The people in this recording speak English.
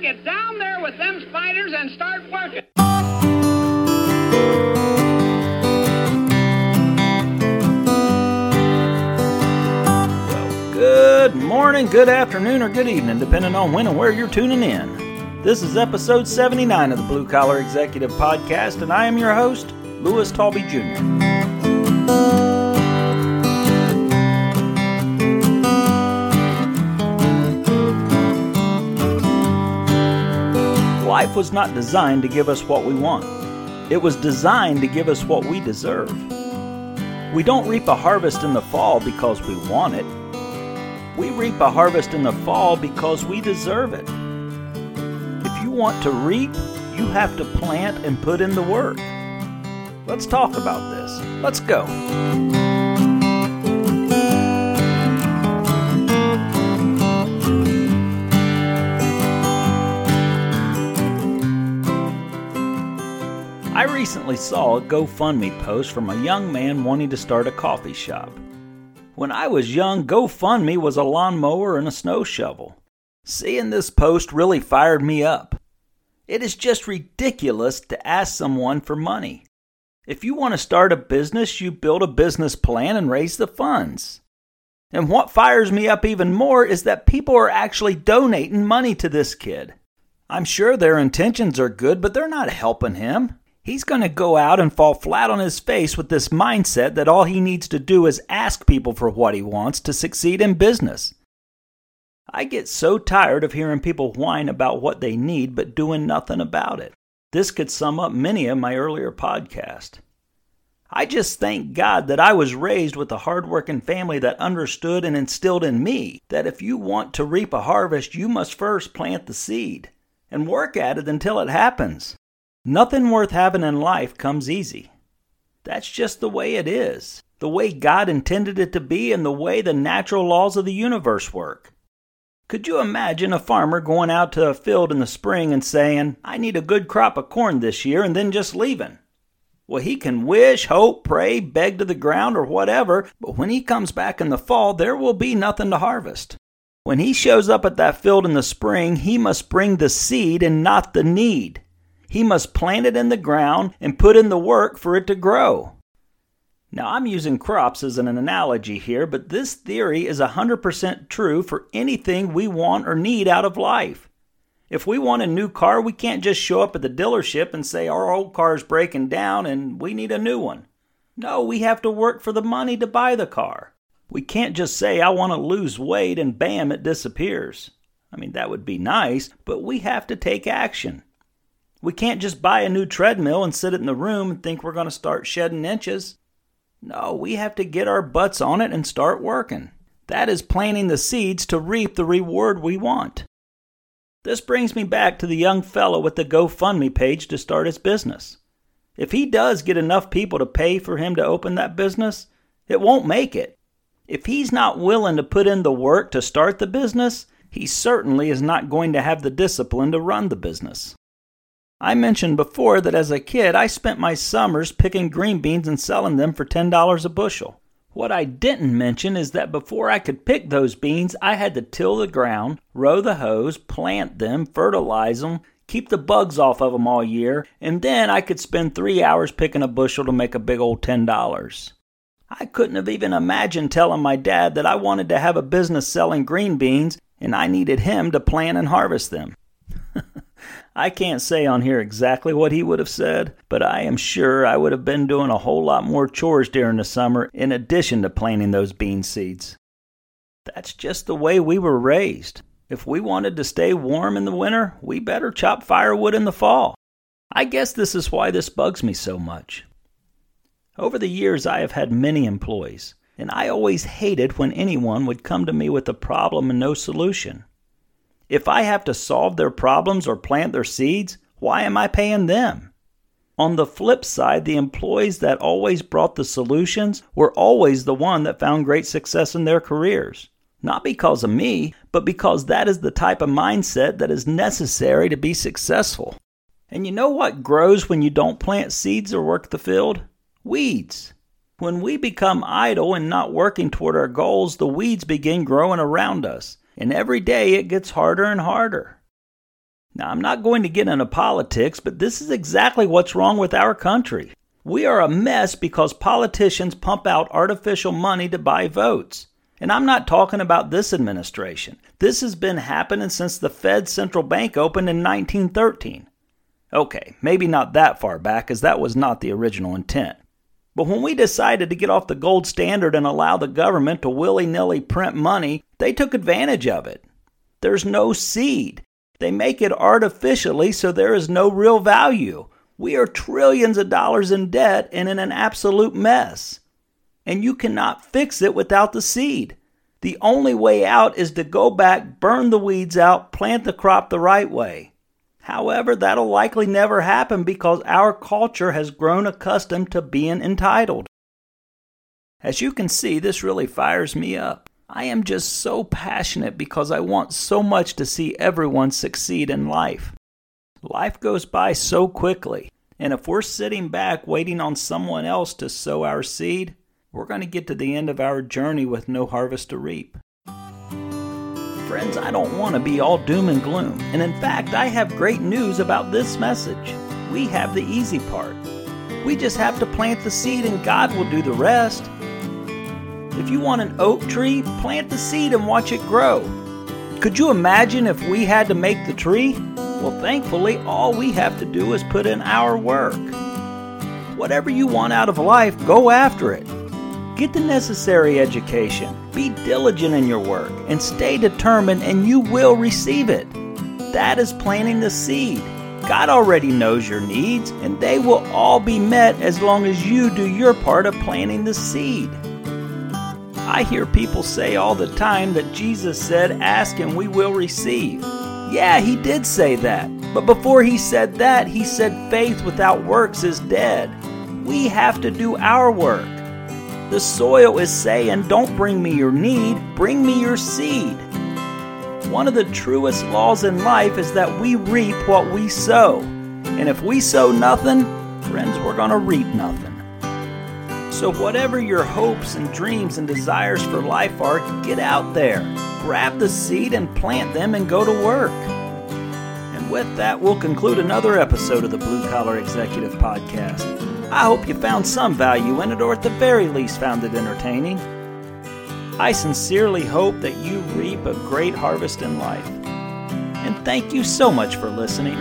get down there with them spiders and start working. Well, good morning, good afternoon, or good evening, depending on when and where you're tuning in. This is episode 79 of the Blue Collar Executive Podcast, and I am your host, Lewis Talby Jr. Life was not designed to give us what we want. It was designed to give us what we deserve. We don't reap a harvest in the fall because we want it. We reap a harvest in the fall because we deserve it. If you want to reap, you have to plant and put in the work. Let's talk about this. Let's go. I recently saw a GoFundMe post from a young man wanting to start a coffee shop. When I was young, GoFundMe was a lawnmower and a snow shovel. Seeing this post really fired me up. It is just ridiculous to ask someone for money. If you want to start a business, you build a business plan and raise the funds. And what fires me up even more is that people are actually donating money to this kid. I'm sure their intentions are good, but they're not helping him. He's going to go out and fall flat on his face with this mindset that all he needs to do is ask people for what he wants to succeed in business. I get so tired of hearing people whine about what they need but doing nothing about it. This could sum up many of my earlier podcasts. I just thank God that I was raised with a hardworking family that understood and instilled in me that if you want to reap a harvest, you must first plant the seed and work at it until it happens. Nothing worth having in life comes easy. That's just the way it is, the way God intended it to be, and the way the natural laws of the universe work. Could you imagine a farmer going out to a field in the spring and saying, I need a good crop of corn this year, and then just leaving? Well, he can wish, hope, pray, beg to the ground, or whatever, but when he comes back in the fall, there will be nothing to harvest. When he shows up at that field in the spring, he must bring the seed and not the need. He must plant it in the ground and put in the work for it to grow. Now, I'm using crops as an analogy here, but this theory is 100% true for anything we want or need out of life. If we want a new car, we can't just show up at the dealership and say our old car is breaking down and we need a new one. No, we have to work for the money to buy the car. We can't just say, I want to lose weight and bam, it disappears. I mean, that would be nice, but we have to take action. We can't just buy a new treadmill and sit it in the room and think we're going to start shedding inches. No, we have to get our butts on it and start working. That is planting the seeds to reap the reward we want. This brings me back to the young fellow with the GoFundMe page to start his business. If he does get enough people to pay for him to open that business, it won't make it. If he's not willing to put in the work to start the business, he certainly is not going to have the discipline to run the business. I mentioned before that as a kid I spent my summers picking green beans and selling them for $10 a bushel. What I didn't mention is that before I could pick those beans, I had to till the ground, row the hose, plant them, fertilize them, keep the bugs off of them all year, and then I could spend three hours picking a bushel to make a big old $10. I couldn't have even imagined telling my dad that I wanted to have a business selling green beans and I needed him to plant and harvest them. I can't say on here exactly what he would have said, but I am sure I would have been doing a whole lot more chores during the summer in addition to planting those bean seeds. That's just the way we were raised. If we wanted to stay warm in the winter, we better chop firewood in the fall. I guess this is why this bugs me so much. Over the years, I have had many employees, and I always hated when anyone would come to me with a problem and no solution. If I have to solve their problems or plant their seeds, why am I paying them? On the flip side, the employees that always brought the solutions were always the one that found great success in their careers. Not because of me, but because that is the type of mindset that is necessary to be successful. And you know what grows when you don't plant seeds or work the field? Weeds. When we become idle and not working toward our goals, the weeds begin growing around us and every day it gets harder and harder. Now, I'm not going to get into politics, but this is exactly what's wrong with our country. We are a mess because politicians pump out artificial money to buy votes. And I'm not talking about this administration. This has been happening since the Fed central bank opened in 1913. Okay, maybe not that far back, as that was not the original intent. But when we decided to get off the gold standard and allow the government to willy nilly print money, they took advantage of it. There's no seed. They make it artificially so there is no real value. We are trillions of dollars in debt and in an absolute mess and you cannot fix it without the seed. The only way out is to go back, burn the weeds out, plant the crop the right way. However, that'll likely never happen because our culture has grown accustomed to being entitled. As you can see, this really fires me up. I am just so passionate because I want so much to see everyone succeed in life. Life goes by so quickly, and if we're sitting back waiting on someone else to sow our seed, we're going to get to the end of our journey with no harvest to reap. Friends, I don't want to be all doom and gloom, and in fact, I have great news about this message. We have the easy part. We just have to plant the seed and God will do the rest. If you want an oak tree, plant the seed and watch it grow. Could you imagine if we had to make the tree? Well, thankfully, all we have to do is put in our work. Whatever you want out of life, go after it. Get the necessary education, be diligent in your work, and stay determined, and you will receive it. That is planting the seed. God already knows your needs, and they will all be met as long as you do your part of planting the seed. I hear people say all the time that Jesus said, Ask and we will receive. Yeah, he did say that. But before he said that, he said faith without works is dead. We have to do our work. The soil is saying, Don't bring me your need, bring me your seed. One of the truest laws in life is that we reap what we sow. And if we sow nothing, friends, we're going to reap nothing. So, whatever your hopes and dreams and desires for life are, get out there, grab the seed and plant them and go to work. And with that, we'll conclude another episode of the Blue Collar Executive Podcast. I hope you found some value in it, or at the very least found it entertaining. I sincerely hope that you reap a great harvest in life. And thank you so much for listening.